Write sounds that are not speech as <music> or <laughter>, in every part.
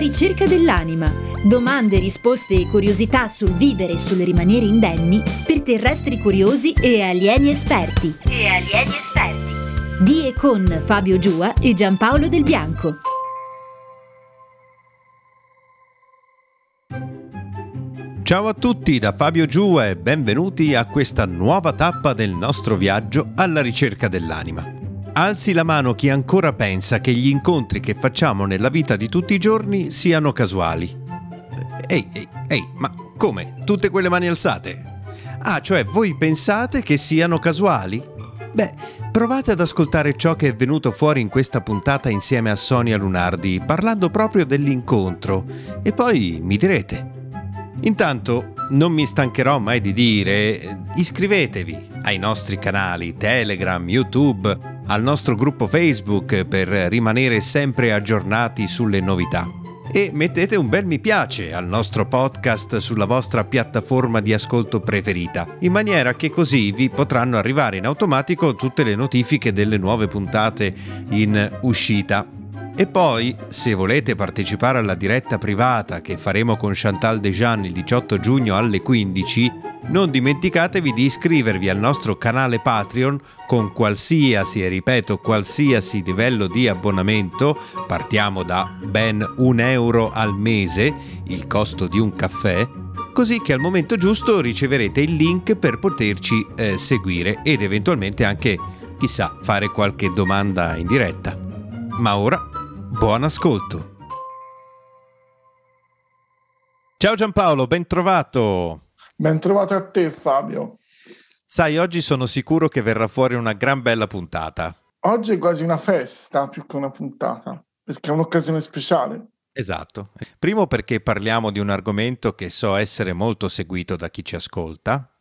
Ricerca dell'anima. Domande, risposte e curiosità sul vivere e sul rimanere indenni per terrestri curiosi e alieni esperti. E alieni esperti. Di e con Fabio Giua e Giampaolo Del Bianco. Ciao a tutti da Fabio Giua e benvenuti a questa nuova tappa del nostro viaggio alla ricerca dell'anima. Alzi la mano chi ancora pensa che gli incontri che facciamo nella vita di tutti i giorni siano casuali. Ehi, ehi, ehi, ma come? Tutte quelle mani alzate? Ah, cioè voi pensate che siano casuali? Beh, provate ad ascoltare ciò che è venuto fuori in questa puntata insieme a Sonia Lunardi, parlando proprio dell'incontro, e poi mi direte. Intanto non mi stancherò mai di dire iscrivetevi ai nostri canali Telegram, YouTube, al nostro gruppo Facebook per rimanere sempre aggiornati sulle novità. E mettete un bel mi piace al nostro podcast sulla vostra piattaforma di ascolto preferita, in maniera che così vi potranno arrivare in automatico tutte le notifiche delle nuove puntate in uscita. E poi, se volete partecipare alla diretta privata che faremo con Chantal Dejan il 18 giugno alle 15, non dimenticatevi di iscrivervi al nostro canale Patreon con qualsiasi, e ripeto, qualsiasi livello di abbonamento, partiamo da ben un euro al mese, il costo di un caffè, così che al momento giusto riceverete il link per poterci eh, seguire ed eventualmente anche, chissà, fare qualche domanda in diretta. Ma ora Buon ascolto. Ciao Giampaolo, ben trovato. Ben trovato a te Fabio. Sai, oggi sono sicuro che verrà fuori una gran bella puntata. Oggi è quasi una festa più che una puntata, perché è un'occasione speciale. Esatto. Primo perché parliamo di un argomento che so essere molto seguito da chi ci ascolta,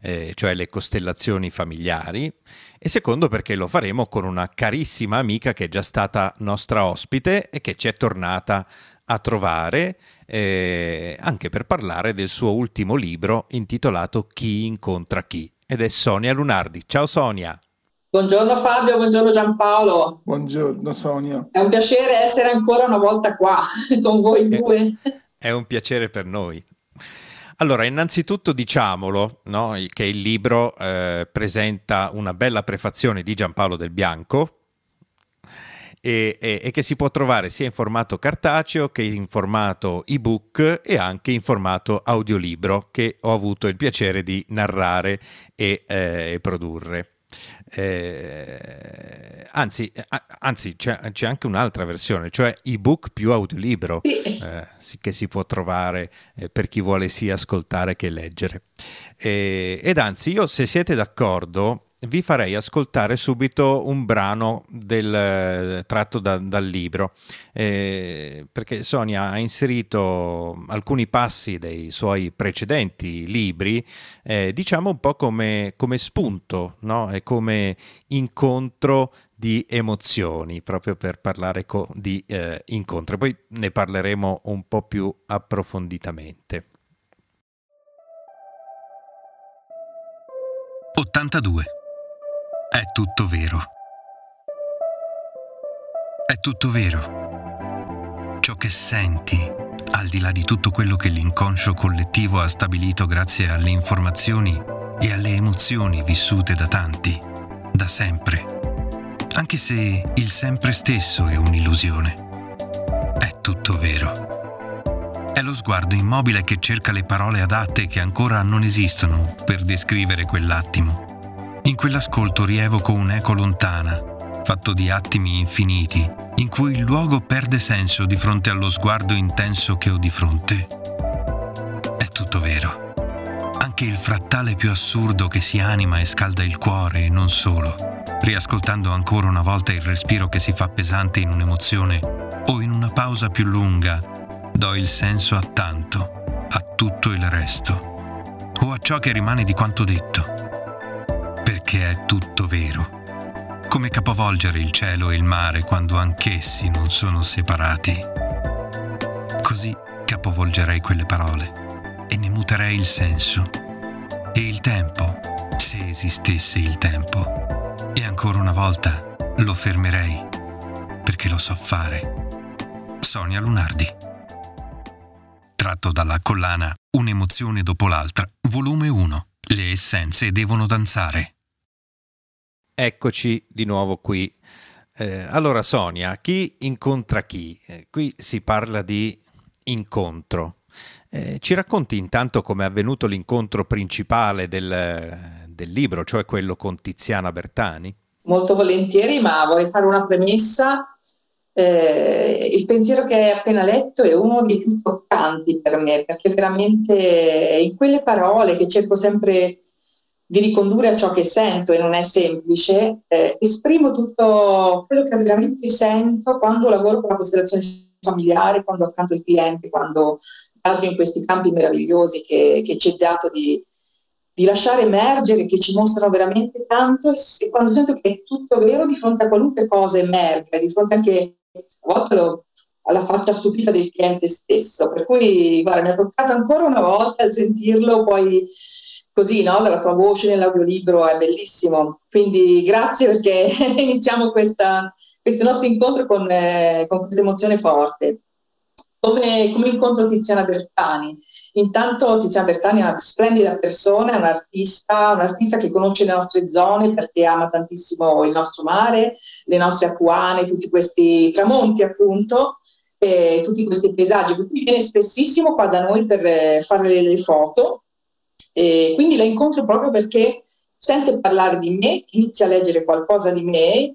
eh, cioè le costellazioni familiari, e secondo perché lo faremo con una carissima amica che è già stata nostra ospite e che ci è tornata a trovare eh, anche per parlare del suo ultimo libro intitolato Chi incontra chi ed è Sonia Lunardi. Ciao Sonia. Buongiorno Fabio, buongiorno Giampaolo. Buongiorno Sonia. È un piacere essere ancora una volta qua <laughs> con voi due. È un piacere per noi. Allora, innanzitutto diciamolo no, che il libro eh, presenta una bella prefazione di Giampaolo Del Bianco e, e, e, che si può trovare sia in formato cartaceo che in formato ebook e anche in formato audiolibro che ho avuto il piacere di narrare e eh, produrre. Eh, anzi, anzi c'è, c'è, anche un'altra versione, cioè ebook più audiolibro, eh, che si può trovare eh, per chi vuole sia ascoltare che leggere. ed anzi, io se siete d'accordo, vi farei ascoltare subito un brano del, tratto da, dal libro, eh, perché Sonia ha inserito alcuni passi dei suoi precedenti libri, eh, diciamo un po' come, come spunto no? e come incontro di emozioni, proprio per parlare co- di eh, incontro. Poi ne parleremo un po' più approfonditamente. 82 è tutto vero. È tutto vero. Ciò che senti, al di là di tutto quello che l'inconscio collettivo ha stabilito grazie alle informazioni e alle emozioni vissute da tanti, da sempre. Anche se il sempre stesso è un'illusione. È tutto vero. È lo sguardo immobile che cerca le parole adatte che ancora non esistono per descrivere quell'attimo in quell'ascolto rievoco un'eco lontana, fatto di attimi infiniti, in cui il luogo perde senso di fronte allo sguardo intenso che ho di fronte. È tutto vero anche il frattale più assurdo che si anima e scalda il cuore e non solo, riascoltando ancora una volta il respiro che si fa pesante in un'emozione o in una pausa più lunga, do il senso a tanto, a tutto il resto, o a ciò che rimane di quanto detto, perché è tutto vero come capovolgere il cielo e il mare quando anch'essi non sono separati. Così capovolgerei quelle parole e ne muterei il senso. E il tempo, se esistesse il tempo. E ancora una volta lo fermerei, perché lo so fare. Sonia Lunardi. Tratto dalla collana Un'emozione dopo l'altra, volume 1. Le essenze devono danzare. Eccoci di nuovo qui. Eh, allora Sonia, chi incontra chi? Eh, qui si parla di incontro. Eh, ci racconti intanto come è avvenuto l'incontro principale del, del libro, cioè quello con Tiziana Bertani? Molto volentieri, ma vorrei fare una premessa. Eh, il pensiero che hai appena letto è uno dei più toccanti per me, perché veramente in quelle parole che cerco sempre di ricondurre a ciò che sento e non è semplice, eh, esprimo tutto quello che veramente sento quando lavoro con la costellazione familiare, quando accanto il cliente, quando vado in questi campi meravigliosi che, che ci è dato di, di, lasciare emergere, che ci mostrano veramente tanto e quando sento che è tutto vero di fronte a qualunque cosa emerga, di fronte anche a volte lo, alla faccia stupita del cliente stesso. Per cui, guarda, mi ha toccato ancora una volta sentirlo, poi così, no? dalla tua voce nell'audiolibro, è bellissimo. Quindi grazie perché <laughs> iniziamo questa, questo nostro incontro con, eh, con questa emozione forte. Come, come, incontro Tiziana Bertani. Intanto Tiziana Bertani è una splendida persona, è un'artista, un'artista che conosce le nostre zone perché ama tantissimo il nostro mare, le nostre acquane, tutti questi tramonti appunto, tutti questi paesaggi. Cui viene spessissimo qua da noi per eh, fare le, le foto e quindi la incontro proprio perché sente parlare di me, inizia a leggere qualcosa di me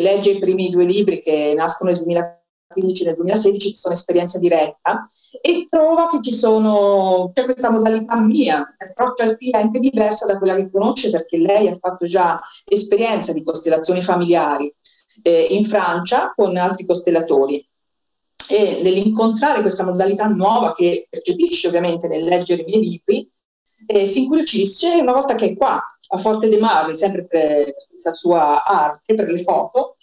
legge i primi due libri che nascono nel 2015 e nel 2016, che sono esperienza diretta, e trova che ci sono, c'è questa modalità mia, approccio al cliente diversa da quella che conosce perché lei ha fatto già esperienza di costellazioni familiari eh, in Francia con altri costellatori. E nell'incontrare questa modalità nuova che percepisce ovviamente nel leggere i miei libri, eh, si incuriosisce una volta che è qua a Forte dei Marmi, sempre per questa sua arte, per le foto,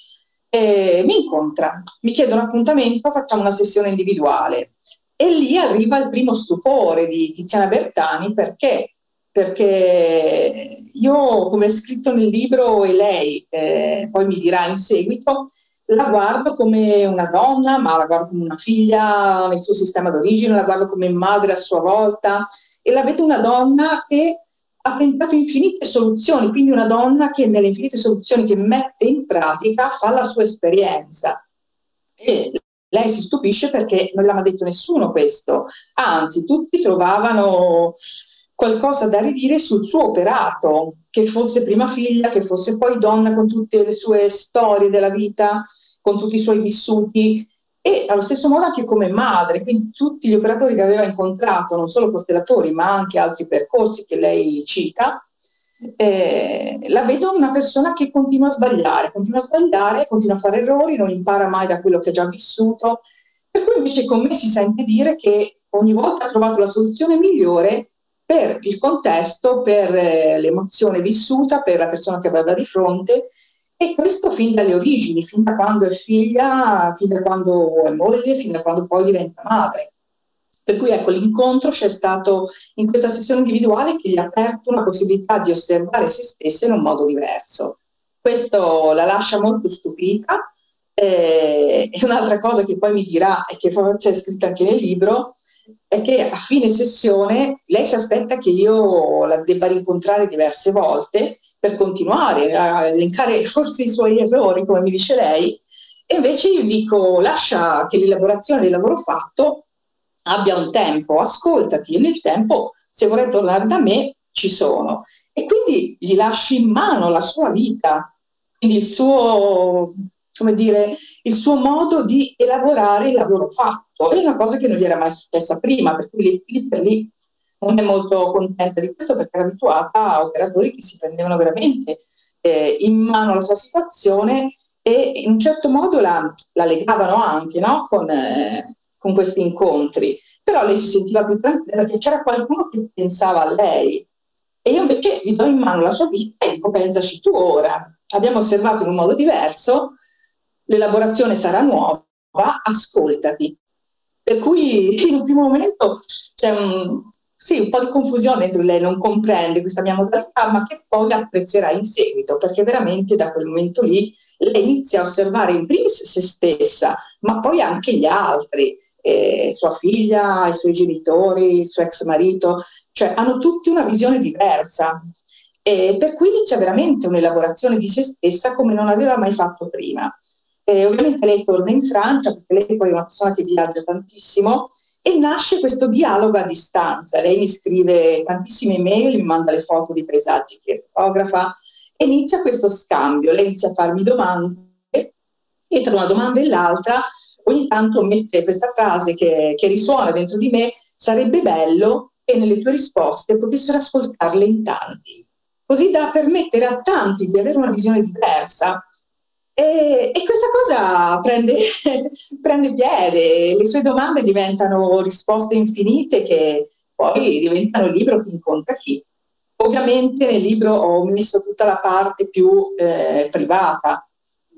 eh, mi incontra, mi chiede un appuntamento, facciamo una sessione individuale. E lì arriva il primo stupore di Tiziana Bertani perché perché io, come è scritto nel libro, e lei eh, poi mi dirà in seguito, la guardo come una donna, ma la guardo come una figlia nel suo sistema d'origine, la guardo come madre a sua volta, e la vedo una donna che ha tentato infinite soluzioni, quindi una donna che nelle infinite soluzioni che mette in pratica fa la sua esperienza. E lei si stupisce perché non l'ha detto nessuno questo, anzi tutti trovavano qualcosa da ridire sul suo operato, che fosse prima figlia, che fosse poi donna con tutte le sue storie della vita, con tutti i suoi vissuti e allo stesso modo anche come madre, quindi tutti gli operatori che aveva incontrato, non solo costellatori, ma anche altri percorsi che lei cita, eh, la vedo una persona che continua a sbagliare, continua a sbagliare, continua a fare errori, non impara mai da quello che ha già vissuto, per cui invece con me si sente dire che ogni volta ha trovato la soluzione migliore per il contesto, per eh, l'emozione vissuta, per la persona che aveva di fronte e questo fin dalle origini, fin da quando è figlia, fin da quando è moglie, fin da quando poi diventa madre. Per cui ecco, l'incontro c'è stato in questa sessione individuale che gli ha aperto una possibilità di osservare se stessa in un modo diverso. Questo la lascia molto stupita. Eh, e un'altra cosa che poi mi dirà, e che forse è scritta anche nel libro, è che a fine sessione lei si aspetta che io la debba rincontrare diverse volte per continuare a elencare <laughs> forse i suoi errori, come mi dice lei, e invece io dico lascia che l'elaborazione del lavoro fatto abbia un tempo, ascoltati e nel tempo se vorrai tornare da me ci sono. E quindi gli lasci in mano la sua vita, quindi il suo, come dire, il suo modo di elaborare il lavoro fatto. È una cosa che non gli era mai successa prima, per cui lì, lì per lì non è molto contenta di questo perché era abituata a operatori che si prendevano veramente eh, in mano la sua situazione e in un certo modo la, la legavano anche no? con, eh, con questi incontri. Però lei si sentiva più tranquilla perché c'era qualcuno che pensava a lei. E io invece gli do in mano la sua vita e dico pensaci tu ora. Abbiamo osservato in un modo diverso, l'elaborazione sarà nuova, ascoltati. Per cui <laughs> in un primo momento c'è un, sì, un po' di confusione dentro lei, non comprende questa mia modalità, ma che poi apprezzerà in seguito, perché veramente da quel momento lì lei inizia a osservare in primis se stessa, ma poi anche gli altri, eh, sua figlia, i suoi genitori, il suo ex marito, cioè hanno tutti una visione diversa. E per cui inizia veramente un'elaborazione di se stessa come non aveva mai fatto prima. E ovviamente lei torna in Francia, perché lei poi è una persona che viaggia tantissimo, e nasce questo dialogo a distanza. Lei mi scrive tantissime email, mi manda le foto dei paesaggi che fotografa e inizia questo scambio. Lei inizia a farmi domande e tra una domanda e l'altra ogni tanto mette questa frase che, che risuona dentro di me, sarebbe bello che nelle tue risposte potessero ascoltarle in tanti, così da permettere a tanti di avere una visione diversa e, e questa cosa prende, <laughs> prende piede, le sue domande diventano risposte infinite che poi diventano il libro che incontra chi. Ovviamente nel libro ho messo tutta la parte più eh, privata,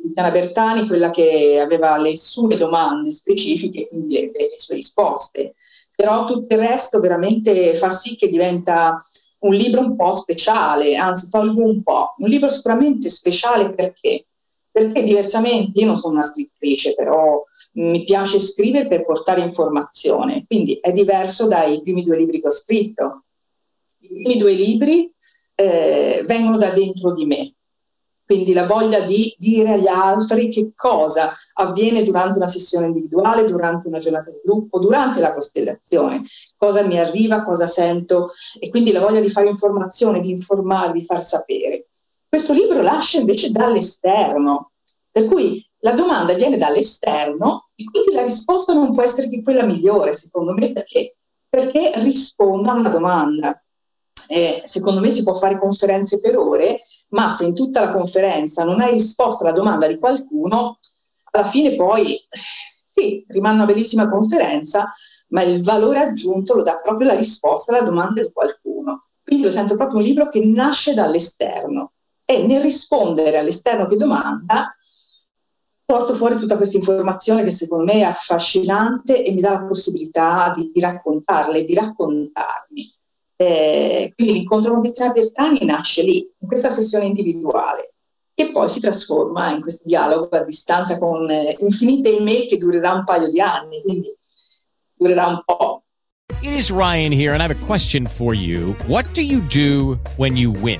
Tiziana Bertani, quella che aveva le sue domande specifiche, quindi le, le, sue risposte, però tutto il resto veramente fa sì che diventa un libro un po' speciale, anzi tolgo un po', un libro sicuramente speciale perché perché diversamente io non sono una scrittrice, però mi piace scrivere per portare informazione, quindi è diverso dai primi due libri che ho scritto. I primi due libri eh, vengono da dentro di me, quindi la voglia di dire agli altri che cosa avviene durante una sessione individuale, durante una giornata di gruppo, durante la costellazione, cosa mi arriva, cosa sento e quindi la voglia di fare informazione, di informare, di far sapere. Questo libro lascia invece dall'esterno, per cui la domanda viene dall'esterno e quindi la risposta non può essere che quella migliore, secondo me, perché, perché risponde a una domanda. Eh, secondo me si può fare conferenze per ore, ma se in tutta la conferenza non hai risposto alla domanda di qualcuno, alla fine poi sì, rimane una bellissima conferenza, ma il valore aggiunto lo dà proprio la risposta alla domanda di qualcuno. Quindi lo sento proprio un libro che nasce dall'esterno e nel rispondere all'esterno che domanda porto fuori tutta questa informazione che secondo me è affascinante e mi dà la possibilità di, di raccontarle, di raccontarmi. Eh, quindi l'incontro con Tiziana Bertani nasce lì, in questa sessione individuale, che poi si trasforma in questo dialogo a distanza con eh, infinite email che durerà un paio di anni, quindi durerà un po'. It is Ryan here and I have a question for you. What do you do when you win?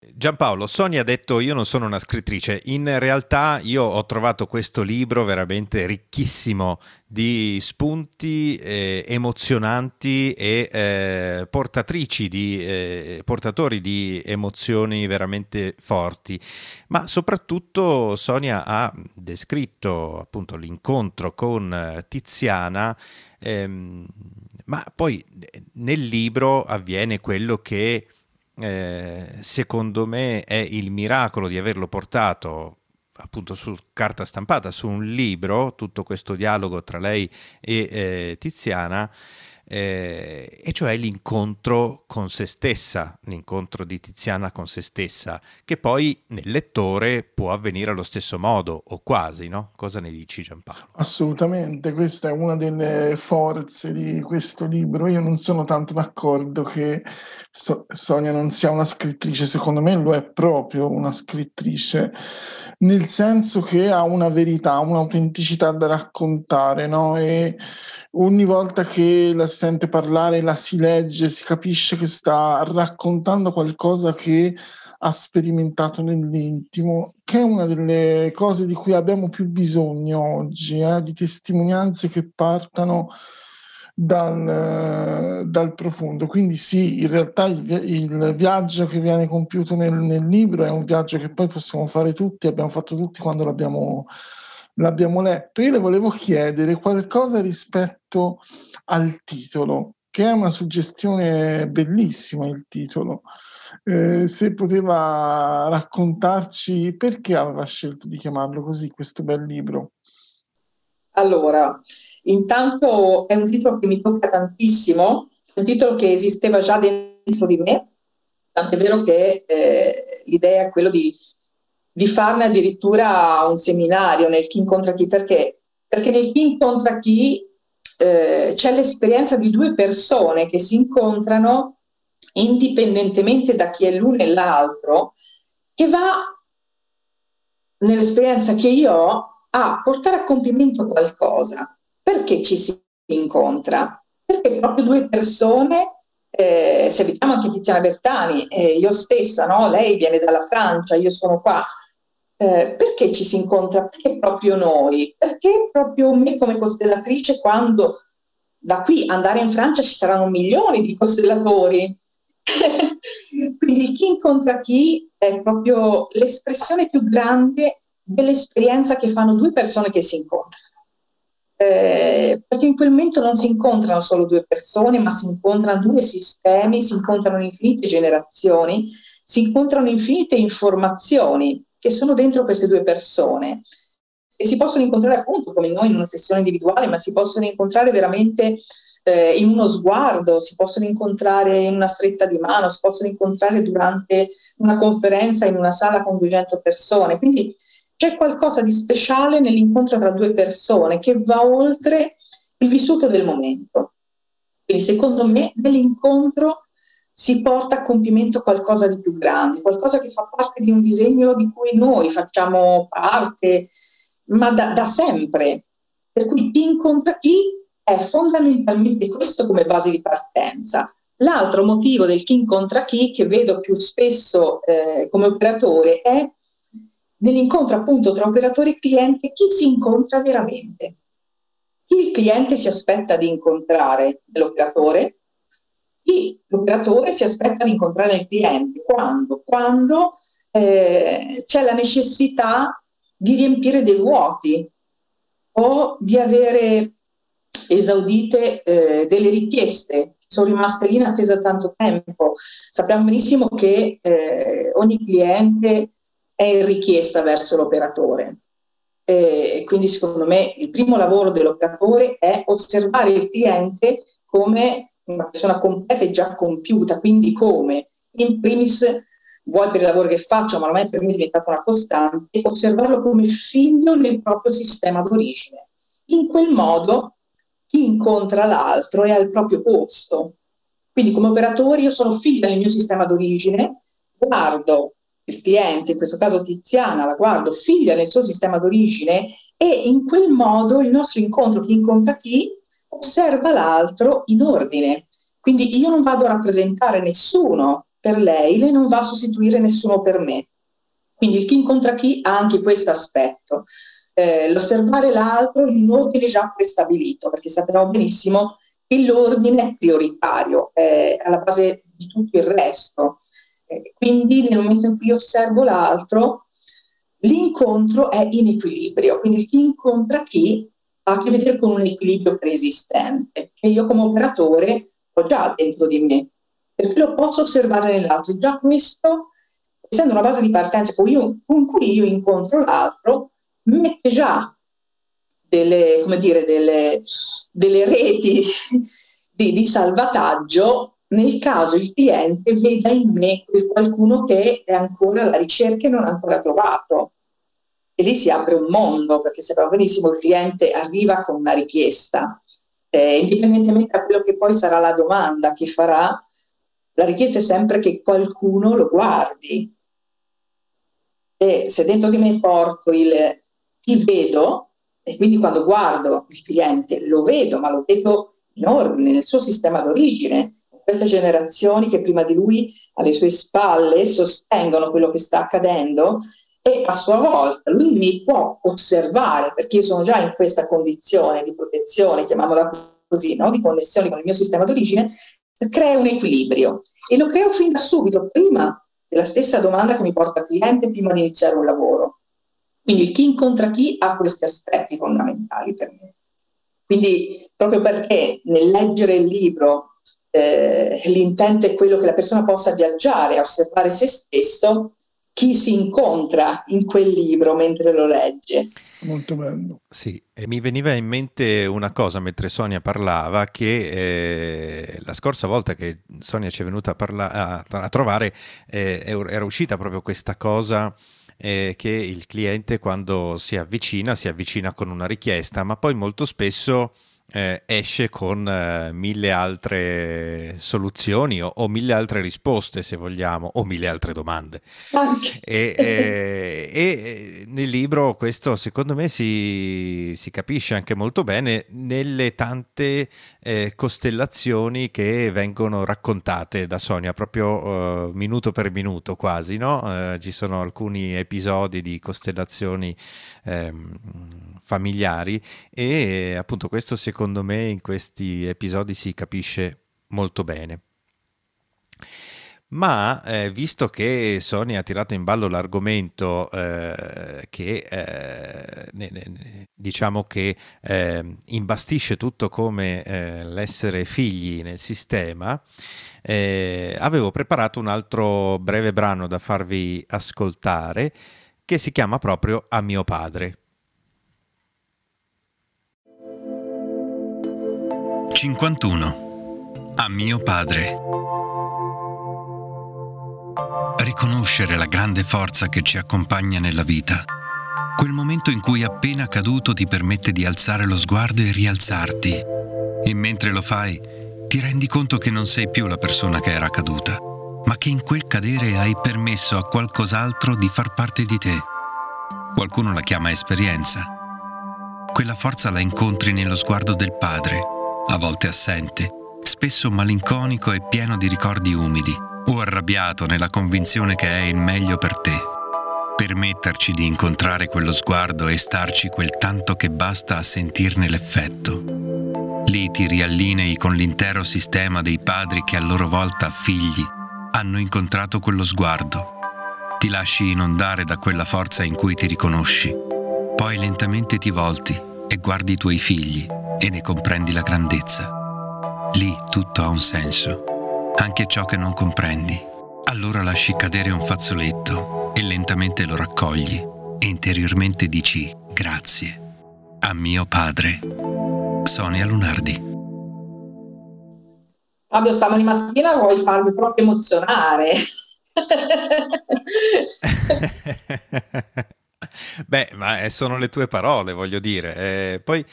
Giampaolo, Sonia ha detto io non sono una scrittrice, in realtà io ho trovato questo libro veramente ricchissimo di spunti eh, emozionanti e eh, portatrici di, eh, portatori di emozioni veramente forti, ma soprattutto Sonia ha descritto appunto l'incontro con Tiziana, ehm, ma poi nel libro avviene quello che eh, secondo me è il miracolo di averlo portato appunto su carta stampata, su un libro, tutto questo dialogo tra lei e eh, Tiziana, eh, e cioè l'incontro con se stessa, l'incontro di Tiziana con se stessa, che poi nel lettore può avvenire allo stesso modo o quasi, no? Cosa ne dici Giampaolo? Assolutamente, questa è una delle forze di questo libro. Io non sono tanto d'accordo che so- Sonia non sia una scrittrice, secondo me lo è proprio una scrittrice nel senso che ha una verità, un'autenticità da raccontare, no? E ogni volta che la sente parlare, la si legge, si capisce che sta raccontando qualcosa che ha sperimentato nell'intimo, che è una delle cose di cui abbiamo più bisogno oggi, eh? di testimonianze che partano dal, dal, profondo. Quindi sì, in realtà il, il viaggio che viene compiuto nel, nel, libro è un viaggio che poi possiamo fare tutti, abbiamo fatto tutti quando l'abbiamo, l'abbiamo letto. Io le volevo chiedere qualcosa rispetto al titolo, che è una suggestione bellissima il titolo. Eh, se poteva raccontarci perché aveva scelto di chiamarlo così, questo bel libro. Allora, Intanto è un titolo che mi tocca tantissimo, un titolo che esisteva già dentro di me, tant'è vero che eh, l'idea è quella di, di, farne addirittura un seminario nel Chi incontra chi, perché? Perché nel Chi incontra chi eh, c'è l'esperienza di due persone che si incontrano indipendentemente da chi è l'uno e l'altro, che va nell'esperienza che io ho a portare a compimento qualcosa. Perché ci si incontra? Perché proprio due persone, eh, se vediamo anche Tiziana Bertani, eh, io stessa, no? lei viene dalla Francia, io sono qua, eh, perché ci si incontra? Perché proprio noi? Perché proprio me come costellatrice quando da qui andare in Francia ci saranno milioni di costellatori? <laughs> Quindi chi incontra chi è proprio l'espressione più grande dell'esperienza che fanno due persone che si incontrano eh, perché in quel momento non si incontrano solo due persone, ma si incontrano due sistemi, si incontrano infinite generazioni, si incontrano infinite informazioni che sono dentro queste due persone e si possono incontrare appunto come noi in una sessione individuale, ma si possono incontrare veramente eh, in uno sguardo, si possono incontrare in una stretta di mano, si possono incontrare durante una conferenza in una sala con 200 persone. Quindi c'è qualcosa di speciale nell'incontro tra due persone che va oltre il vissuto del momento. Quindi secondo me nell'incontro si porta a compimento qualcosa di più grande, qualcosa che fa parte di un disegno di cui noi facciamo parte, ma da, da sempre. Per cui chi incontra chi è fondamentalmente questo come base di partenza. L'altro motivo del chi incontra chi, che vedo più spesso eh, come operatore, è nell'incontro appunto tra operatore e cliente chi si incontra veramente. Chi il cliente si aspetta di incontrare l'operatore, chi l'operatore si aspetta di incontrare il cliente. Quando? Quando eh, c'è la necessità di riempire dei vuoti o di avere esaudite eh, delle richieste che sono rimaste lì in attesa tanto tempo. Sappiamo benissimo che eh, ogni cliente è in richiesta verso l'operatore. E quindi secondo me il primo lavoro dell'operatore è osservare il cliente come una persona completa e già compiuta, quindi come in primis vuoi per il lavoro che faccio, ma ormai per me è diventata una costante, osservarlo come figlio nel proprio sistema d'origine. In quel modo chi incontra l'altro è al proprio posto. Quindi come operatore io sono figlio del mio sistema d'origine, guardo il cliente, in questo caso Tiziana, la guardo, figlia nel suo sistema d'origine e in quel modo il nostro incontro, chi incontra chi, osserva l'altro in ordine. Quindi io non vado a rappresentare nessuno per lei, lei non va a sostituire nessuno per me. Quindi il chi incontra chi ha anche questo aspetto, eh, l'osservare l'altro in un ordine già prestabilito, perché sappiamo benissimo che l'ordine è prioritario, è alla base di tutto il resto. Eh, quindi nel momento in cui osservo l'altro, l'incontro è in equilibrio, quindi chi incontra chi ha a che vedere con un equilibrio preesistente che io come operatore ho già dentro di me, perché lo posso osservare nell'altro. Già questo, essendo una base di partenza con, io, con cui io incontro l'altro, mette già delle, come dire, delle, delle reti <laughs> di, di salvataggio nel caso il cliente veda in me qualcuno che è ancora alla ricerca e non ha ancora trovato. E lì si apre un mondo, perché sappiamo benissimo il cliente arriva con una richiesta, eh, indipendentemente da quello che poi sarà la domanda che farà, la richiesta è sempre che qualcuno lo guardi. E se dentro di me porto il ti vedo, e quindi quando guardo il cliente lo vedo, ma lo vedo in ordine, nel suo sistema d'origine, queste generazioni che prima di lui alle sue spalle sostengono quello che sta accadendo e a sua volta lui mi può osservare perché io sono già in questa condizione di protezione, chiamiamola così, no? di connessione con il mio sistema d'origine, crea un equilibrio e lo creo fin da subito, prima della stessa domanda che mi porta il cliente, prima di iniziare un lavoro. Quindi il chi incontra chi ha questi aspetti fondamentali per me. Quindi proprio perché nel leggere il libro eh, l'intento è quello che la persona possa viaggiare, osservare se stesso, chi si incontra in quel libro mentre lo legge. Molto bello. Sì, e mi veniva in mente una cosa mentre Sonia parlava, che eh, la scorsa volta che Sonia ci è venuta a, parla- a, a trovare eh, era uscita proprio questa cosa eh, che il cliente quando si avvicina si avvicina con una richiesta, ma poi molto spesso eh, esce con eh, mille altre soluzioni o, o, mille altre risposte, se vogliamo, o mille altre domande. E, eh, e, nel libro questo secondo me si, si, capisce anche molto bene nelle tante eh, costellazioni che vengono raccontate da Sonia, proprio uh, minuto per minuto quasi, no? Ci sono alcuni episodi di costellazioni ehm, familiari e appunto questo secondo me in questi episodi si capisce molto bene. Ma eh, visto che Sony ha tirato in ballo l'argomento eh, che eh, ne, ne, diciamo che eh, imbastisce tutto come eh, l'essere figli nel sistema, eh, avevo preparato un altro breve brano da farvi ascoltare che si chiama proprio A mio padre. 51. A mio padre. Riconoscere la grande forza che ci accompagna nella vita. Quel momento in cui appena caduto ti permette di alzare lo sguardo e rialzarti. E mentre lo fai, ti rendi conto che non sei più la persona che era caduta, ma che in quel cadere hai permesso a qualcos'altro di far parte di te. Qualcuno la chiama esperienza. Quella forza la incontri nello sguardo del padre a volte assente, spesso malinconico e pieno di ricordi umidi, o arrabbiato nella convinzione che è il meglio per te. Permetterci di incontrare quello sguardo e starci quel tanto che basta a sentirne l'effetto. Lì ti riallinei con l'intero sistema dei padri che a loro volta, figli, hanno incontrato quello sguardo. Ti lasci inondare da quella forza in cui ti riconosci. Poi lentamente ti volti e guardi i tuoi figli e ne comprendi la grandezza. Lì tutto ha un senso, anche ciò che non comprendi. Allora lasci cadere un fazzoletto e lentamente lo raccogli e interiormente dici grazie a mio padre. Sonia Lunardi. Fabio, stamani mattina vuoi farmi proprio emozionare. <laughs> Beh, ma eh, sono le tue parole, voglio dire. Eh, poi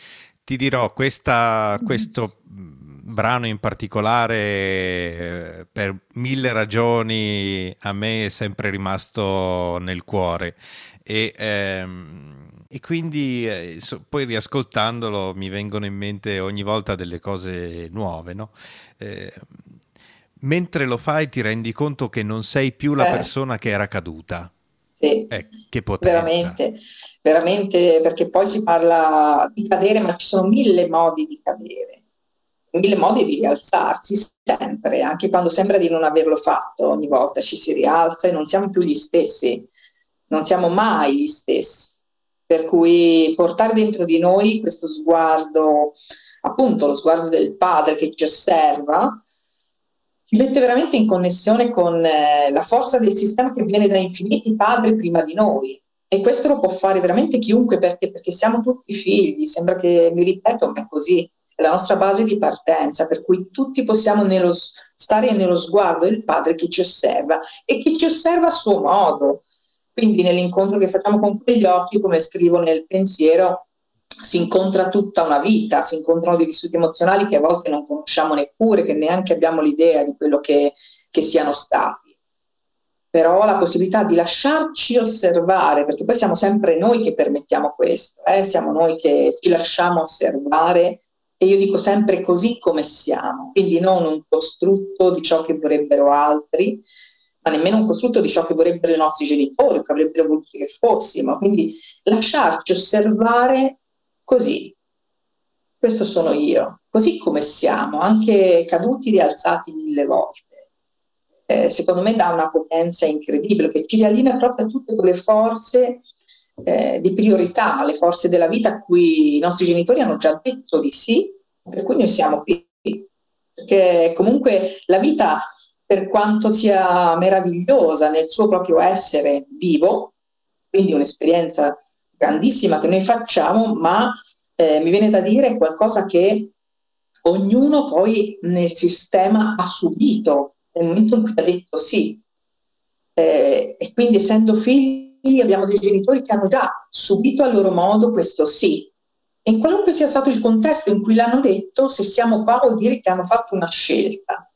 ti dirò, questa, questo brano in particolare, eh, per mille ragioni, a me è sempre rimasto nel cuore. E, ehm, e quindi eh, so, poi riascoltandolo mi vengono in mente ogni volta delle cose nuove, no? Eh, mentre lo fai ti rendi conto che non sei più la eh. persona che era caduta. Sì, eh, che potenza. Veramente, veramente, perché poi si parla di cadere, ma ci sono mille modi di cadere, mille modi di rialzarsi sempre, anche quando sembra di non averlo fatto, ogni volta ci si rialza e non siamo più gli stessi, non siamo mai gli stessi. Per cui portare dentro di noi questo sguardo, appunto lo sguardo del padre che ci osserva, ci mette veramente in connessione con eh, la forza del sistema che viene da infiniti padri prima di noi. E questo lo può fare veramente chiunque perché, perché siamo tutti figli, sembra che mi ripeto, ma è così. è la nostra base di partenza, per cui tutti possiamo nello, stare nello sguardo del Padre che ci osserva e che ci osserva a suo modo. Quindi nell'incontro che facciamo con quegli occhi, come scrivo nel pensiero, si incontra tutta una vita, si incontrano dei vissuti emozionali che a volte non conosciamo neppure, che neanche abbiamo l'idea di quello che, che siano stati però la possibilità di lasciarci osservare, perché poi siamo sempre noi che permettiamo questo, eh? siamo noi che ci lasciamo osservare e io dico sempre così come siamo, quindi non un costrutto di ciò che vorrebbero altri, ma nemmeno un costrutto di ciò che vorrebbero i nostri genitori che avrebbero voluto che fossimo, quindi lasciarci osservare così. Questo sono io, così come siamo, anche caduti, rialzati mille volte eh, secondo me dà una potenza incredibile che ci riallinea proprio a tutte quelle forze eh, di priorità, le forze della vita a cui i nostri genitori hanno già detto di sì, per cui noi siamo qui. Perché comunque la vita, per quanto sia meravigliosa nel suo proprio essere vivo, quindi un'esperienza grandissima che noi facciamo, ma eh, mi viene da dire qualcosa che ognuno poi nel sistema ha subito nel momento in cui ha detto sì. Eh, e quindi essendo figli abbiamo dei genitori che hanno già subito a loro modo questo sì. E in qualunque sia stato il contesto in cui l'hanno detto, se siamo qua vuol dire che hanno fatto una scelta.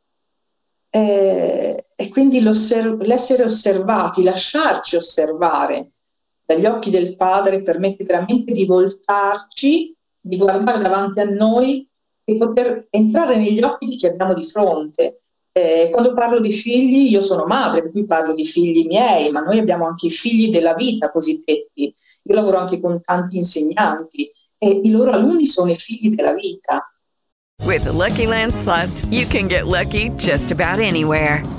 Eh, e quindi l'essere osservati, lasciarci osservare dagli occhi del Padre permette veramente di voltarci, di guardare davanti a noi e poter entrare negli occhi di chi abbiamo di fronte eh, quando parlo di figli, io sono madre, per cui parlo di figli miei, ma noi abbiamo anche i figli della vita cosiddetti. Io lavoro anche con tanti insegnanti e i loro alunni sono i figli della vita. With the Lucky Land slots, you can get lucky just about anywhere.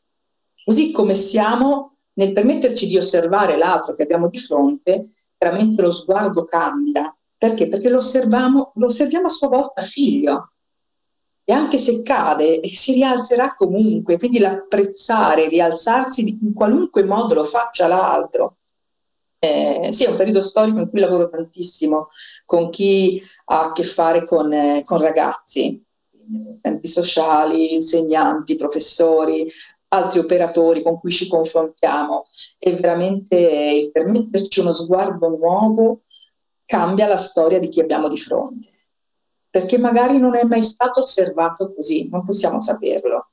Così come siamo nel permetterci di osservare l'altro che abbiamo di fronte, veramente lo sguardo cambia. Perché? Perché lo osserviamo, lo osserviamo a sua volta figlio. E anche se cade, si rialzerà comunque. Quindi l'apprezzare, rialzarsi in qualunque modo lo faccia l'altro. Eh, sì, è un periodo storico in cui lavoro tantissimo con chi ha a che fare con, eh, con ragazzi, assistenti sociali, insegnanti, professori, altri operatori con cui ci confrontiamo e veramente il permetterci uno sguardo nuovo cambia la storia di chi abbiamo di fronte, perché magari non è mai stato osservato così, non possiamo saperlo.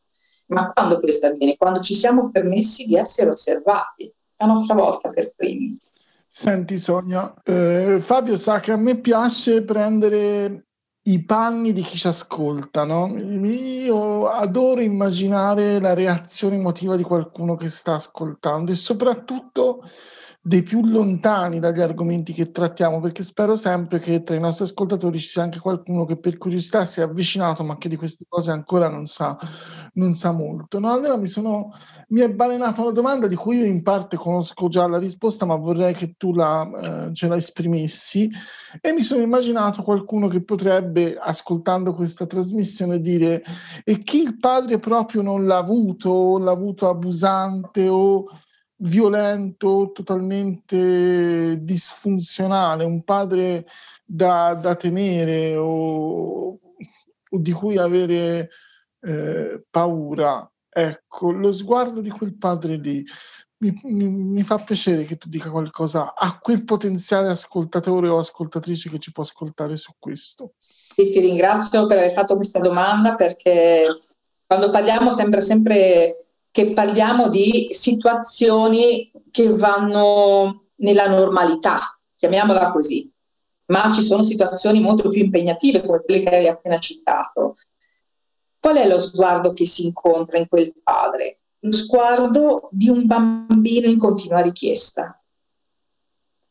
Ma quando questo avviene? Quando ci siamo permessi di essere osservati, a nostra volta per primi. Senti Sonia, eh, Fabio sa che a me piace prendere i panni di chi ci ascolta, no? Io adoro immaginare la reazione emotiva di qualcuno che sta ascoltando e soprattutto dei più lontani dagli argomenti che trattiamo, perché spero sempre che tra i nostri ascoltatori ci sia anche qualcuno che per curiosità si è avvicinato, ma che di queste cose ancora non sa, non sa molto. No? Allora mi, sono, mi è balenata una domanda di cui io in parte conosco già la risposta, ma vorrei che tu la, eh, ce la esprimessi, e mi sono immaginato qualcuno che potrebbe, ascoltando questa trasmissione, dire e chi il padre proprio non l'ha avuto, l'ha avuto abusante o violento, totalmente disfunzionale, un padre da, da temere o, o, di cui avere eh, paura. Ecco, lo sguardo di quel padre lì mi, mi, mi, fa piacere che tu dica qualcosa a quel potenziale ascoltatore o ascoltatrice che ci può ascoltare su questo. Sì, ti ringrazio per aver fatto questa domanda perché quando parliamo sembra sempre che parliamo di situazioni che vanno nella normalità, chiamiamola così, ma ci sono situazioni molto più impegnative come quelle che hai appena citato. Qual è lo sguardo che si incontra in quel padre? Lo sguardo di un bambino in continua richiesta.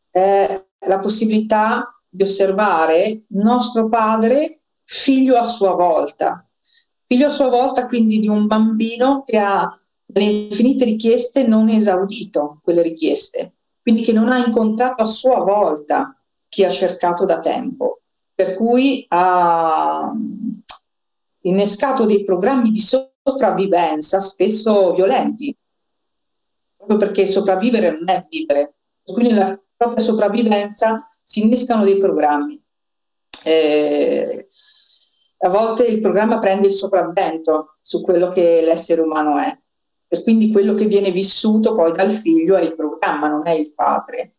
È la possibilità di osservare nostro padre figlio a sua volta, figlio a sua volta quindi di un bambino che ha le infinite richieste non esaudito quelle richieste, quindi che non ha incontrato a sua volta chi ha cercato da tempo, per cui ha innescato dei programmi di sopravvivenza spesso violenti, proprio perché sopravvivere non è vivere, quindi nella propria sopravvivenza si innescano dei programmi. Eh, a volte il programma prende il sopravvento su quello che l'essere umano è, e quindi quello che viene vissuto poi dal figlio è il programma, non è il padre.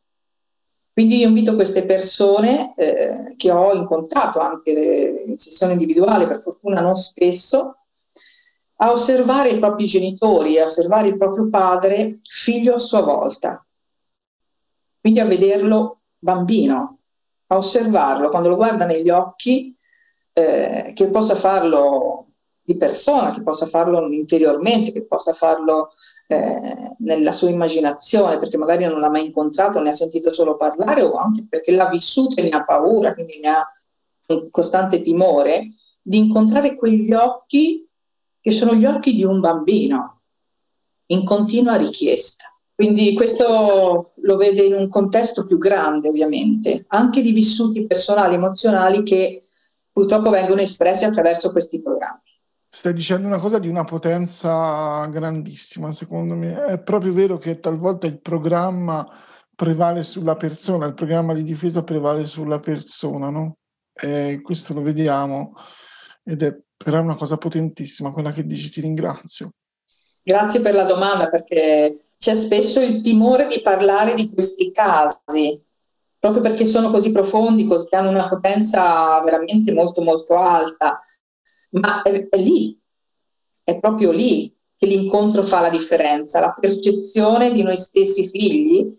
Quindi io invito queste persone eh, che ho incontrato anche in sessione individuale, per fortuna non spesso, a osservare i propri genitori, a osservare il proprio padre, figlio a sua volta. Quindi a vederlo bambino, a osservarlo, quando lo guarda negli occhi, eh, che possa farlo di persona, che possa farlo interiormente, che possa farlo eh, nella sua immaginazione, perché magari non l'ha mai incontrato, ne ha sentito solo parlare o anche perché l'ha vissuto e ne ha paura, quindi ne ha un costante timore, di incontrare quegli occhi che sono gli occhi di un bambino in continua richiesta. Quindi questo lo vede in un contesto più grande, ovviamente, anche di vissuti personali, emozionali che purtroppo vengono espressi attraverso questi programmi. Stai dicendo una cosa di una potenza grandissima, secondo me. È proprio vero che talvolta il programma prevale sulla persona, il programma di difesa prevale sulla persona, no? E questo lo vediamo ed è però una cosa potentissima quella che dici, ti ringrazio. Grazie per la domanda perché c'è spesso il timore di parlare di questi casi, proprio perché sono così profondi, che hanno una potenza veramente molto molto alta ma è, è lì, è proprio lì che l'incontro fa la differenza, la percezione di noi stessi figli,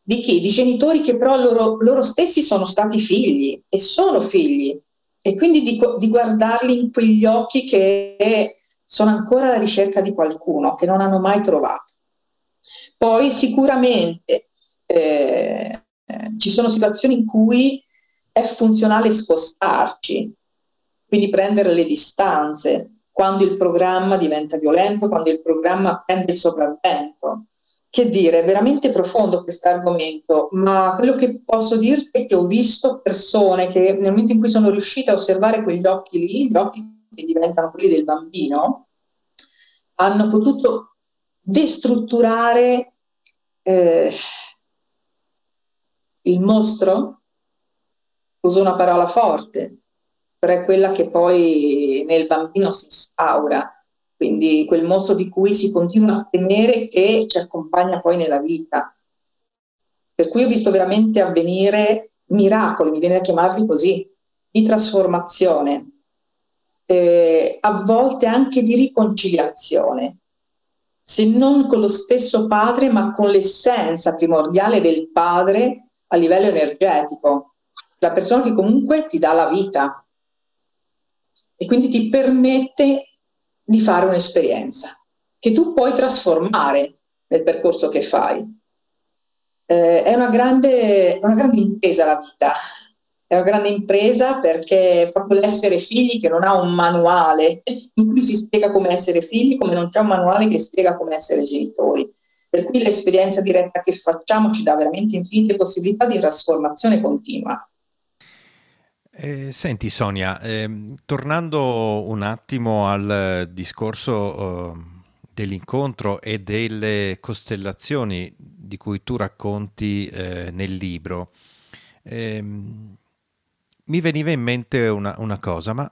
di chi? Di genitori che però loro, loro stessi sono stati figli e sono figli e quindi di, di, guardarli in quegli occhi che sono ancora alla ricerca di qualcuno che non hanno mai trovato. Poi sicuramente eh, ci sono situazioni in cui è funzionale spostarci, quindi prendere le distanze quando il programma diventa violento, quando il programma prende il sopravvento. Che dire, è veramente profondo questo argomento, ma quello che posso dirti è che ho visto persone che nel momento in cui sono riuscite a osservare quegli occhi lì, gli occhi che diventano quelli del bambino, hanno potuto destrutturare eh, il mostro, uso una parola forte, è quella che poi nel bambino si instaura, quindi quel mostro di cui si continua a temere che ci accompagna poi nella vita. Per cui ho visto veramente avvenire miracoli, mi viene a chiamarli così, di trasformazione, eh, a volte anche di riconciliazione, se non con lo stesso padre, ma con l'essenza primordiale del padre a livello energetico, la persona che comunque ti dà la vita, e quindi ti permette di fare un'esperienza che tu puoi trasformare nel percorso che fai. Eh, è una grande, una grande impresa la vita, è una grande impresa perché proprio l'essere figli che non ha un manuale in cui si spiega come essere figli, come non c'è un manuale che spiega come essere genitori. Per cui l'esperienza diretta che facciamo ci dà veramente infinite possibilità di trasformazione continua. Eh, senti Sonia, ehm, tornando un attimo al discorso eh, dell'incontro e delle costellazioni di cui tu racconti eh, nel libro, ehm, mi veniva in mente una, una, cosa, ma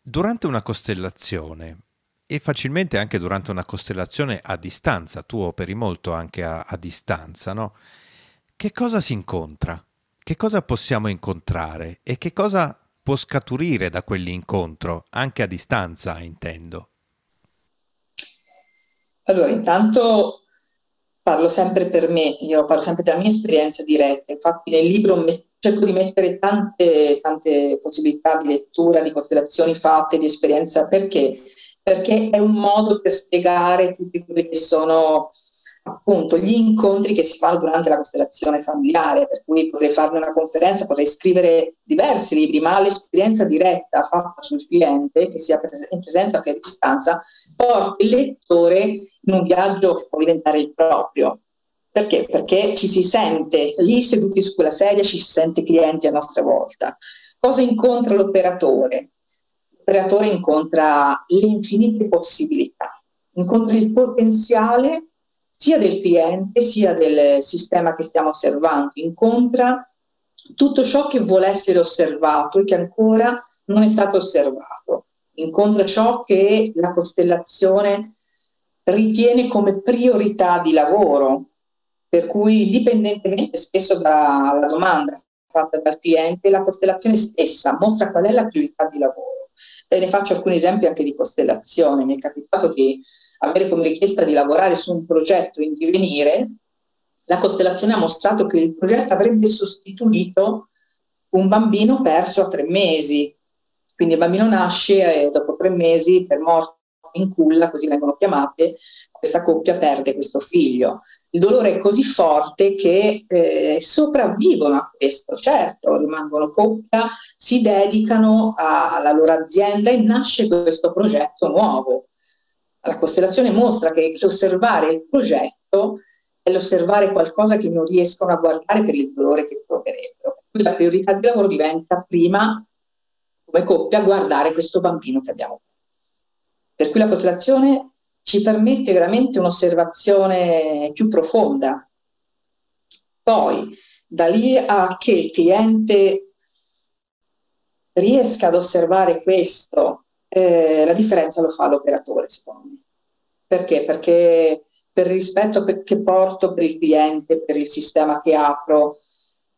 durante una costellazione e facilmente anche durante una costellazione a distanza, tu operi molto anche a, a distanza, no? Che cosa si incontra? Che cosa possiamo incontrare e che cosa può scaturire da quell'incontro, anche a distanza, intendo? Allora, intanto parlo sempre per me, io parlo sempre della mia esperienza diretta, infatti nel libro me- cerco di mettere tante, tante possibilità di lettura, di considerazioni fatte, di esperienza, perché? Perché è un modo per spiegare tutte quelle che sono appunto gli incontri che si fanno durante la costellazione familiare, per cui potrei farne una conferenza, potrei scrivere diversi libri, ma l'esperienza diretta fatta sul cliente, che sia in presenza o che a distanza, porta il lettore in un viaggio che può diventare il proprio. Perché? Perché ci si sente lì seduti su quella sedia, ci si sente clienti a nostra volta. Cosa incontra l'operatore? L'operatore incontra le infinite possibilità, incontra il potenziale sia del cliente sia del sistema che stiamo osservando, incontra tutto ciò che vuole essere osservato e che ancora non è stato osservato, incontra ciò che la costellazione ritiene come priorità di lavoro, per cui indipendentemente spesso dalla domanda fatta dal cliente, la costellazione stessa mostra qual è la priorità di lavoro. E ne faccio alcuni esempi anche di costellazione. Mi è capitato di avere come richiesta di lavorare su un progetto in divenire, la costellazione ha mostrato che il progetto avrebbe sostituito un bambino perso a tre mesi. Quindi il bambino nasce e dopo tre mesi per morte in culla, così vengono chiamate, questa coppia perde questo figlio. Il dolore è così forte che eh, sopravvivono a questo, certo, rimangono coppia, si dedicano alla loro azienda e nasce questo progetto nuovo la costellazione mostra che osservare il progetto è l'osservare qualcosa che non riescono a guardare per il dolore che proverebbero. Quindi la priorità di lavoro diventa prima, come coppia, guardare questo bambino che abbiamo. Per cui la costellazione ci permette veramente un'osservazione più profonda. Poi, da lì a che il cliente riesca ad osservare questo eh, la differenza lo fa l'operatore, secondo me. Perché? Perché per il rispetto che porto per il cliente, per il sistema che apro,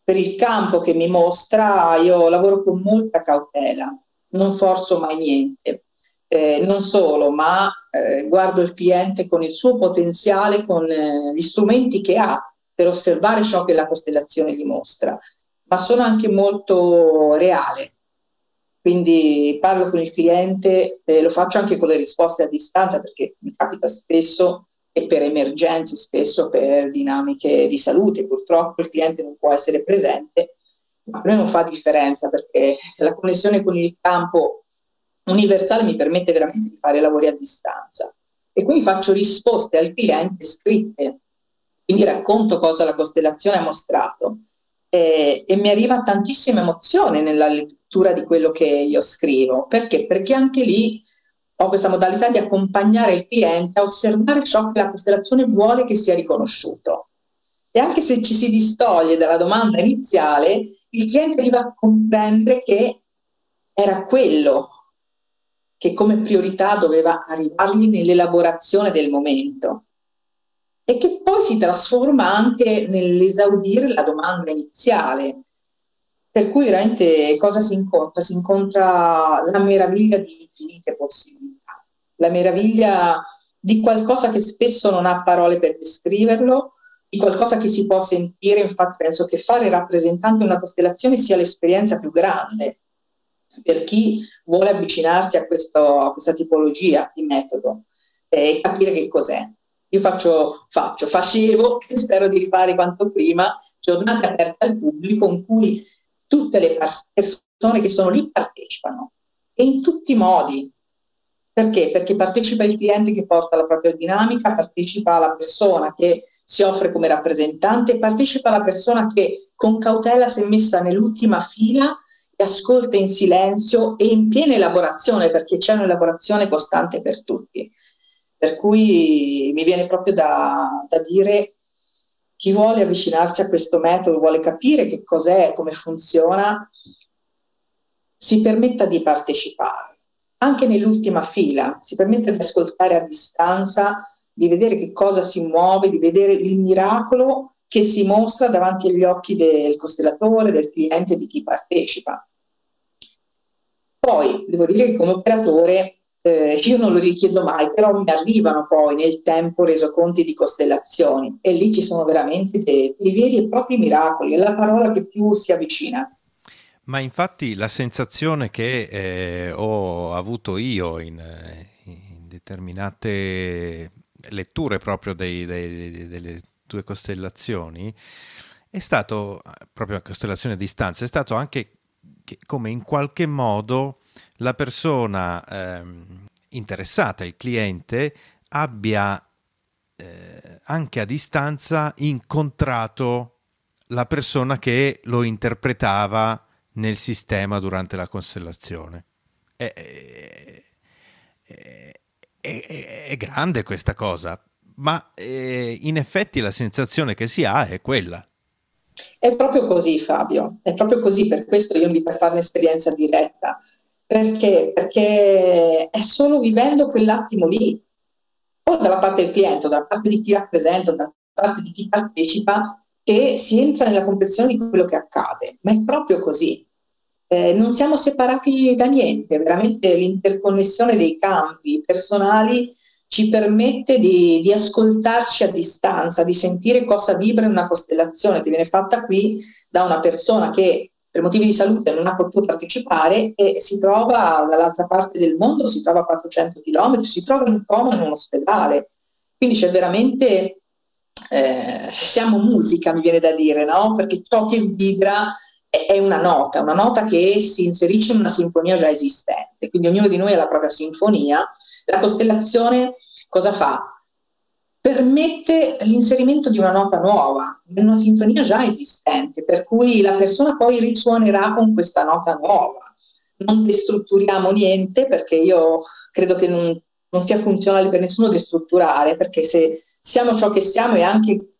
per il campo che mi mostra, io lavoro con molta cautela, non forzo mai niente. Eh, non solo, ma eh, guardo il cliente con il suo potenziale, con eh, gli strumenti che ha per osservare ciò che la costellazione gli mostra, ma sono anche molto reale. Quindi parlo con il cliente, eh, lo faccio anche con le risposte a distanza perché mi capita spesso e per emergenze, spesso per dinamiche di salute. Purtroppo il cliente non può essere presente, ma per me non fa differenza perché la connessione con il campo universale mi permette veramente di fare lavori a distanza. E quindi faccio risposte al cliente scritte, quindi racconto cosa la costellazione ha mostrato eh, e mi arriva tantissima emozione nella lettura lettura di quello che io scrivo. Perché? Perché anche lì ho questa modalità di accompagnare il cliente a osservare ciò che la costellazione vuole che sia riconosciuto. E anche se ci si distoglie dalla domanda iniziale, il cliente arriva a comprendere che era quello che come priorità doveva arrivargli nell'elaborazione del momento e che poi si trasforma anche nell'esaudire la domanda iniziale, per cui veramente cosa si incontra? Si incontra la meraviglia di infinite possibilità, la meraviglia di qualcosa che spesso non ha parole per descriverlo, di qualcosa che si può sentire, infatti penso che fare rappresentante una costellazione sia l'esperienza più grande per chi vuole avvicinarsi a, questo, a questa tipologia di metodo e capire che cos'è. Io faccio, faccio, facevo, e spero di rifare quanto prima, giornate aperte al pubblico in cui tutte le persone che sono lì partecipano e in tutti i modi. Perché? Perché partecipa il cliente che porta la propria dinamica, partecipa la persona che si offre come rappresentante, partecipa la persona che con cautela si è messa nell'ultima fila e ascolta in silenzio e in piena elaborazione, perché c'è un'elaborazione costante per tutti. Per cui mi viene proprio da, da dire chi vuole avvicinarsi a questo metodo, vuole capire che cos'è, come funziona, si permetta di partecipare. Anche nell'ultima fila, si permette di ascoltare a distanza, di vedere che cosa si muove, di vedere il miracolo che si mostra davanti agli occhi del costellatore, del cliente, di chi partecipa. Poi devo dire che come operatore eh, io non lo richiedo mai, però mi arrivano poi nel tempo resoconti di costellazioni e lì ci sono veramente dei, dei veri e propri miracoli, è la parola che più si avvicina. Ma infatti la sensazione che eh, ho avuto io in, in determinate letture proprio dei, dei, delle tue costellazioni è stato, proprio la costellazione a distanza, è stato anche come in qualche modo la persona ehm, interessata, il cliente, abbia eh, anche a distanza incontrato la persona che lo interpretava nel sistema durante la costellazione. È, è, è, è grande questa cosa, ma eh, in effetti la sensazione che si ha è quella. È proprio così, Fabio, è proprio così, per questo io invito a fare un'esperienza diretta. Perché? Perché è solo vivendo quell'attimo lì, o dalla parte del cliente, o dalla parte di chi rappresenta, o dalla parte di chi partecipa, che si entra nella comprensione di quello che accade. Ma è proprio così. Eh, non siamo separati da niente, veramente l'interconnessione dei campi personali ci permette di, di, ascoltarci a distanza, di sentire cosa vibra in una costellazione che viene fatta qui da una persona che per motivi di salute non ha potuto partecipare e si trova dall'altra parte del mondo, si trova a 400 km, si trova in coma in un ospedale. Quindi c'è veramente, eh, siamo musica, mi viene da dire, no? Perché ciò che vibra è una nota, una nota che si inserisce in una sinfonia già esistente, quindi ognuno di noi ha la propria sinfonia. La costellazione cosa fa? Permette l'inserimento di una nota nuova, in una sinfonia già esistente, per cui la persona poi risuonerà con questa nota nuova. Non destrutturiamo niente perché io credo che non, non sia funzionale per nessuno destrutturare, perché se siamo ciò che siamo e anche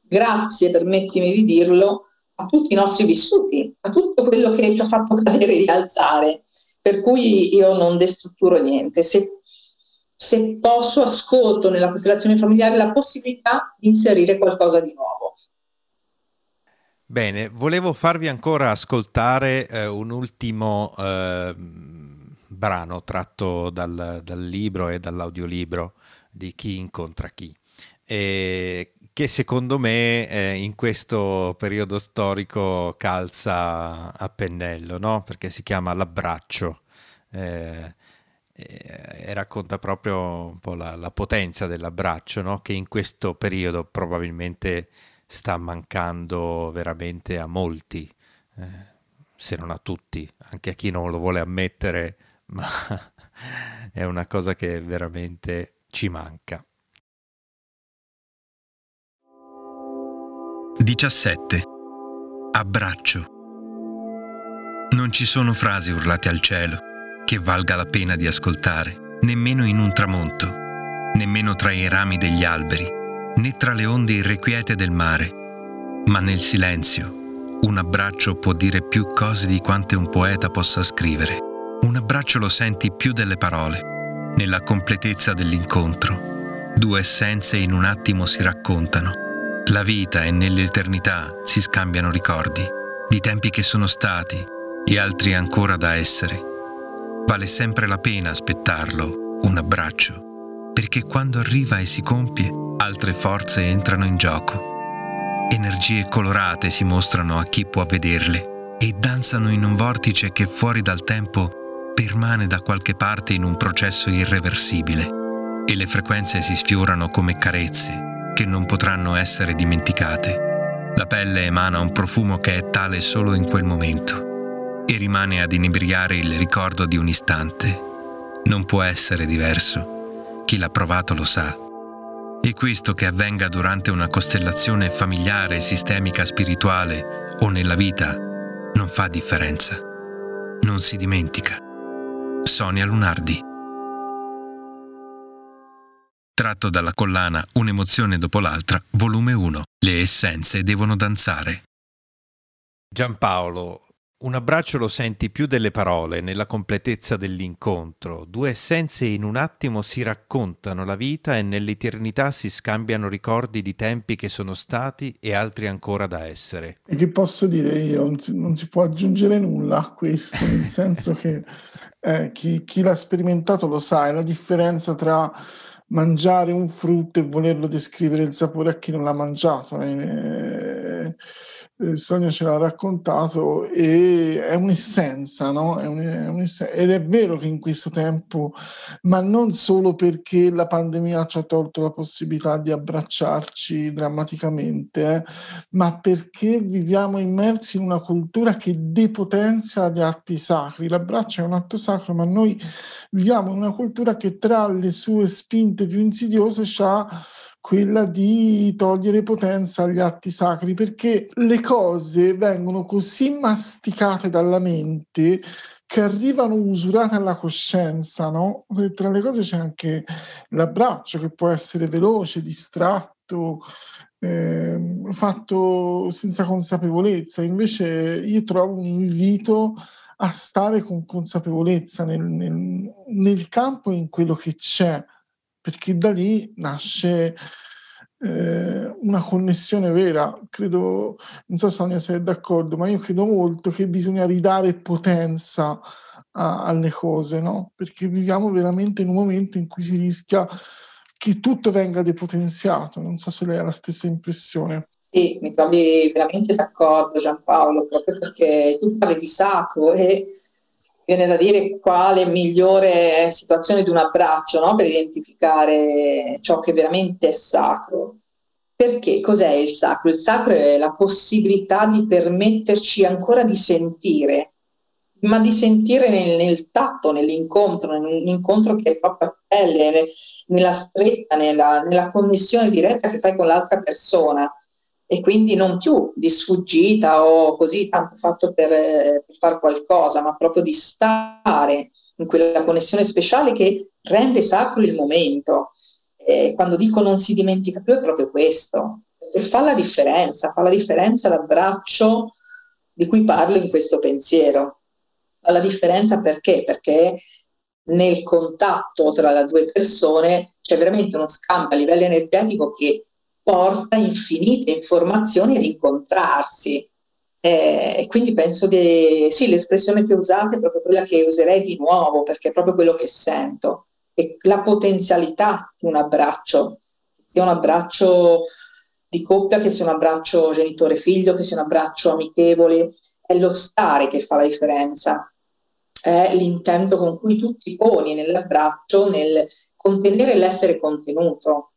grazie, permettimi di dirlo, a tutti i nostri vissuti, a tutto quello che ci ha fatto cadere e rialzare. Per cui io non destrutturo niente. Se, se posso, ascolto nella costellazione familiare la possibilità di inserire qualcosa di nuovo. Bene, volevo farvi ancora ascoltare eh, un ultimo eh, brano tratto dal, dal, libro e dall'audiolibro di Chi incontra chi. E che secondo me eh, in questo periodo storico calza a pennello, no? perché si chiama L'abbraccio eh, e racconta proprio un po' la, la potenza dell'abbraccio no? che in questo periodo probabilmente sta mancando veramente a molti, eh, se non a tutti, anche a chi non lo vuole ammettere, <laughs> ma è una cosa che veramente ci manca. 17. Abbraccio. Non ci sono frasi urlate al cielo che valga la pena di ascoltare, nemmeno in un tramonto, nemmeno tra i rami degli alberi, né tra le onde irrequiete del mare, ma nel silenzio. Un abbraccio può dire più cose di quante un poeta possa scrivere. Un abbraccio lo senti più delle parole, nella completezza dell'incontro. Due essenze in un attimo si raccontano la vita e nell'eternità si scambiano ricordi di tempi che sono stati e altri ancora da essere. Vale sempre la pena aspettarlo, un abbraccio, perché quando arriva e si compie, altre forze entrano in gioco. Energie colorate si mostrano a chi può vederle e danzano in un vortice che fuori dal tempo permane da qualche parte in un processo irreversibile e le frequenze si sfiorano come carezze che non potranno essere dimenticate. La pelle emana un profumo che è tale solo in quel momento e rimane ad inebriare il ricordo di un istante. Non può essere diverso. Chi l'ha provato lo sa. E questo che avvenga durante una costellazione familiare, sistemica, spirituale o nella vita non fa differenza. Non si dimentica. Sonia Lunardi tratto dalla collana Un'emozione dopo l'altra, volume 1. Le essenze devono danzare. Giampaolo, un abbraccio lo senti più delle parole, nella completezza dell'incontro. Due essenze in un attimo si raccontano la vita e nell'eternità si scambiano ricordi di tempi che sono stati e altri ancora da essere. E che posso dire io? Non si può aggiungere nulla a questo, nel <laughs> senso che eh, chi, chi l'ha sperimentato lo sa, è la differenza tra mangiare un frutto e volerlo descrivere il sapore a chi non l'ha mangiato. Eh, eh, Sonia ce l'ha raccontato e è un'essenza, no? È un, è un'essenza. Ed è vero che in questo tempo, ma non solo perché la pandemia ci ha tolto la possibilità di abbracciarci drammaticamente, eh, ma perché viviamo immersi in una cultura che depotenzia gli atti sacri. L'abbraccio è un atto sacro, ma noi viviamo in una cultura che tra le sue spinte più insidiose ha quella di togliere potenza agli atti sacri, perché le cose vengono così masticate dalla mente che arrivano usurate alla coscienza, no? Tra le cose c'è anche l'abbraccio che può essere veloce, distratto, eh, fatto senza consapevolezza. Invece io trovo un invito a stare con consapevolezza nel, nel, nel campo e in quello che c'è perché da lì nasce eh, una connessione vera. Credo, non so Sonia se è d'accordo, ma io credo molto che bisogna ridare potenza a, alle cose, no? Perché viviamo veramente in un momento in cui si rischia che tutto venga depotenziato. Non so se lei ha la stessa impressione. Sì, mi trovi veramente d'accordo Giampaolo, proprio perché tu parli di sacro e viene da dire quale migliore situazione di un abbraccio no? per identificare ciò che veramente è sacro. Perché cos'è il sacro? Il sacro è la possibilità di permetterci ancora di sentire, ma di sentire nel, nel tatto, nell'incontro, nell'incontro che è proprio a pelle, nella stretta, nella, nella connessione diretta che fai con l'altra persona e quindi non più di sfuggita o così tanto fatto per, per fare qualcosa, ma proprio di stare in quella connessione speciale che rende sacro il momento. E quando dico non si dimentica più è proprio questo, e fa la differenza, fa la differenza l'abbraccio di cui parlo in questo pensiero. Fa la differenza perché? Perché nel contatto tra le due persone c'è veramente uno scambio a livello energetico che porta infinite informazioni ad incontrarsi. Eh, e quindi penso che sì, l'espressione che usate è proprio quella che userei di nuovo, perché è proprio quello che sento. E la potenzialità di un abbraccio, sia un abbraccio di coppia, che sia un abbraccio genitore-figlio, che sia un abbraccio amichevole, è lo stare che fa la differenza, è l'intento con cui tu ti poni nell'abbraccio, nel contenere l'essere contenuto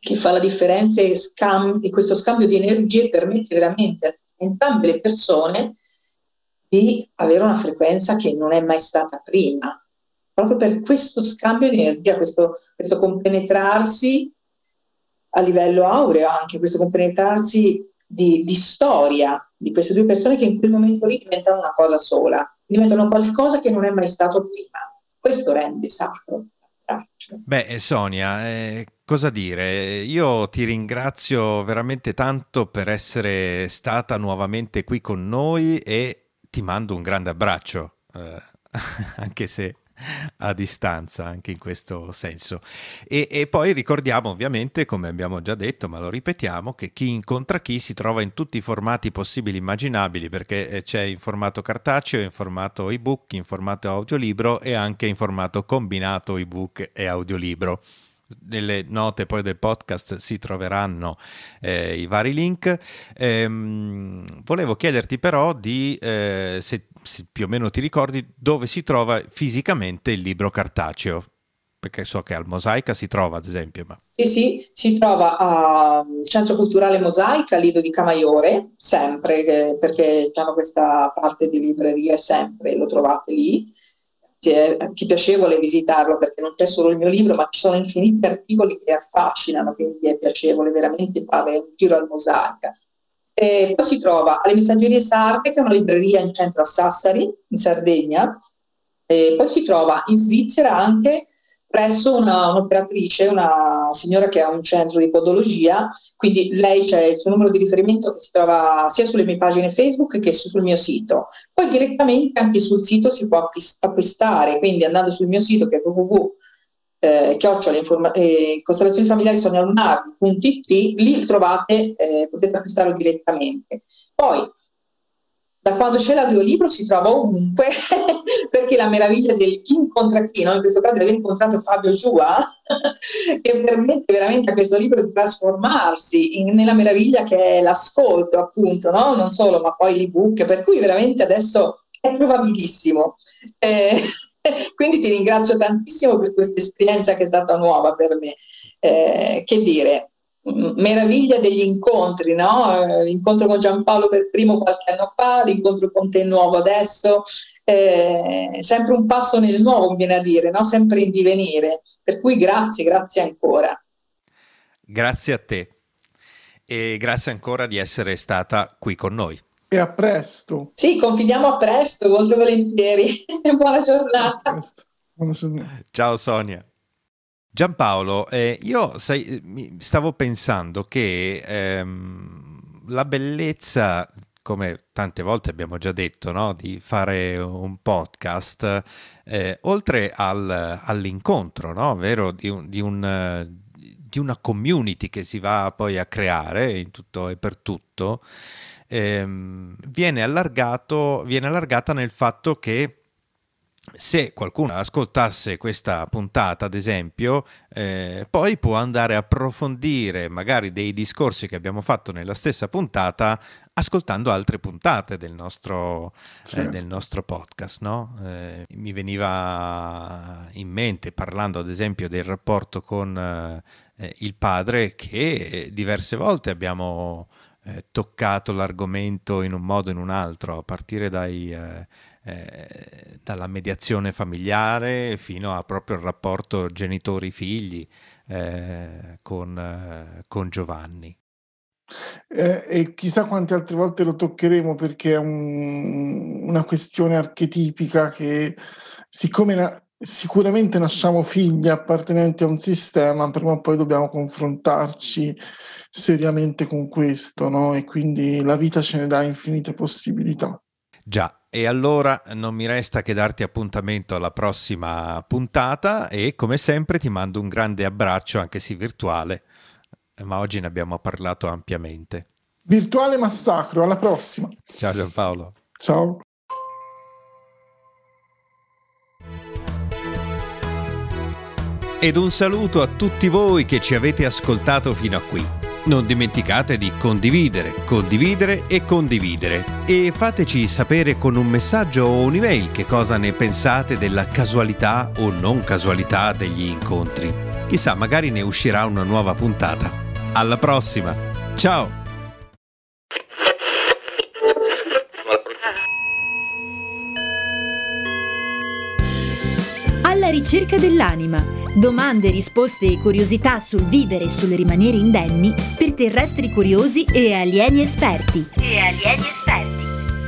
che fa la differenza e, scambi, e questo scambio di energie permette veramente a entrambe le persone di avere una frequenza che non è mai stata prima. Proprio per questo scambio di energia, questo, questo compenetrarsi a livello aureo, anche questo compenetrarsi di, di, storia di queste due persone che in quel momento lì diventano una cosa sola, diventano qualcosa che non è mai stato prima. Questo rende sacro. Beh, Sonia, eh, cosa dire? Io ti ringrazio veramente tanto per essere stata nuovamente qui con noi e ti mando un grande abbraccio, eh, <laughs> anche se <laughs> a distanza anche in questo senso. E, e, poi ricordiamo ovviamente, come abbiamo già detto, ma lo ripetiamo, che chi incontra chi si trova in tutti i formati possibili e immaginabili, perché eh, c'è in formato cartaceo, in formato ebook, in formato audiolibro e anche in formato combinato ebook e audiolibro nelle note poi del podcast si troveranno eh, i vari link. Ehm, volevo chiederti però di, eh, se, se, più o meno ti ricordi, dove si trova fisicamente il libro cartaceo, perché so che al Mosaica si trova ad esempio. Ma... Sì, sì, si trova al Centro Culturale Mosaica, Lido di Camaiore, sempre, eh, perché hanno questa parte di libreria sempre, lo trovate lì è più piacevole visitarlo perché non c'è solo il mio libro, ma ci sono infiniti articoli che affascinano, quindi è piacevole veramente fare un giro al mosaica. E poi si trova alle Messaggerie Sarde, che è una libreria in centro a Sassari, in Sardegna, e poi si trova in Svizzera anche presso un'operatrice, una signora che ha un centro di podologia, quindi lei c'è il suo numero di riferimento che si trova sia sulle mie pagine Facebook che sul mio sito. Poi direttamente anche sul sito si può acquistare, quindi andando sul mio sito che è www eh, informa- eh, costellazioni familiari sognalunardi.it, lì trovate, eh, potete acquistarlo direttamente. Poi da quando c'è l'audiolibro si trova ovunque, <laughs> perché la meraviglia del chi incontra chi, no? in questo caso avevo incontrato Fabio Giua, <laughs> che permette veramente a questo libro di trasformarsi in, nella meraviglia che è l'ascolto, appunto, no? non solo, ma poi l'ebook, per cui veramente adesso è probabilissimo. Eh, <laughs> quindi ti ringrazio tantissimo per questa esperienza che è stata nuova per me. Eh, che dire, meraviglia degli incontri, no? l'incontro con Giampaolo per primo qualche anno fa, l'incontro con te nuovo adesso, eh, sempre un passo nel nuovo, viene a dire, no? sempre in divenire. Per cui grazie, grazie ancora. Grazie a te e grazie ancora di essere stata qui con noi. E a presto. Sì, confidiamo a presto, molto volentieri. <laughs> Buona giornata. Buona giornata. Ciao Sonia. Giampaolo, eh, io sai, stavo pensando che ehm, la bellezza, come tante volte abbiamo già detto, no? di fare un podcast, eh, oltre al, all'incontro, no? Vero? Di, un, di, un, di, una community che si va poi a creare in tutto e per tutto, ehm, viene, viene allargata nel fatto che se qualcuno ascoltasse questa puntata, ad esempio, eh, poi può andare a approfondire magari dei discorsi che abbiamo fatto nella stessa puntata ascoltando altre puntate del nostro, certo. eh, del nostro podcast. No? Eh, mi veniva in mente, parlando ad esempio del rapporto con eh, il padre, che diverse volte abbiamo eh, toccato l'argomento in un modo o in un altro, a partire dai eh, eh, dalla mediazione familiare fino a proprio il rapporto genitori-figli eh, con, eh, con, Giovanni. Eh, e chissà quante altre volte lo toccheremo perché è un, una questione archetipica che siccome na- sicuramente nasciamo figli appartenenti a un sistema, prima o poi dobbiamo confrontarci seriamente con questo, no? E quindi la vita ce ne dà infinite possibilità. Già, e allora non mi resta che darti appuntamento alla prossima puntata e come sempre ti mando un grande abbraccio, anche se virtuale, ma oggi ne abbiamo parlato ampiamente. Virtuale massacro, alla prossima. Ciao Giampaolo. Ciao. Ed un saluto a tutti voi che ci avete ascoltato fino a qui. Non dimenticate di condividere, condividere e condividere. E fateci sapere con un messaggio o un'email che cosa ne pensate della casualità o non casualità degli incontri. Chissà, magari ne uscirà una nuova puntata. Alla prossima! Ciao! Ricerca dell'anima Domande, risposte e curiosità sul vivere e sul rimanere indenni per terrestri curiosi e alieni esperti. E alieni esperti.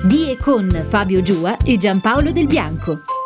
Di e con Fabio Giua e Giampaolo Del Bianco.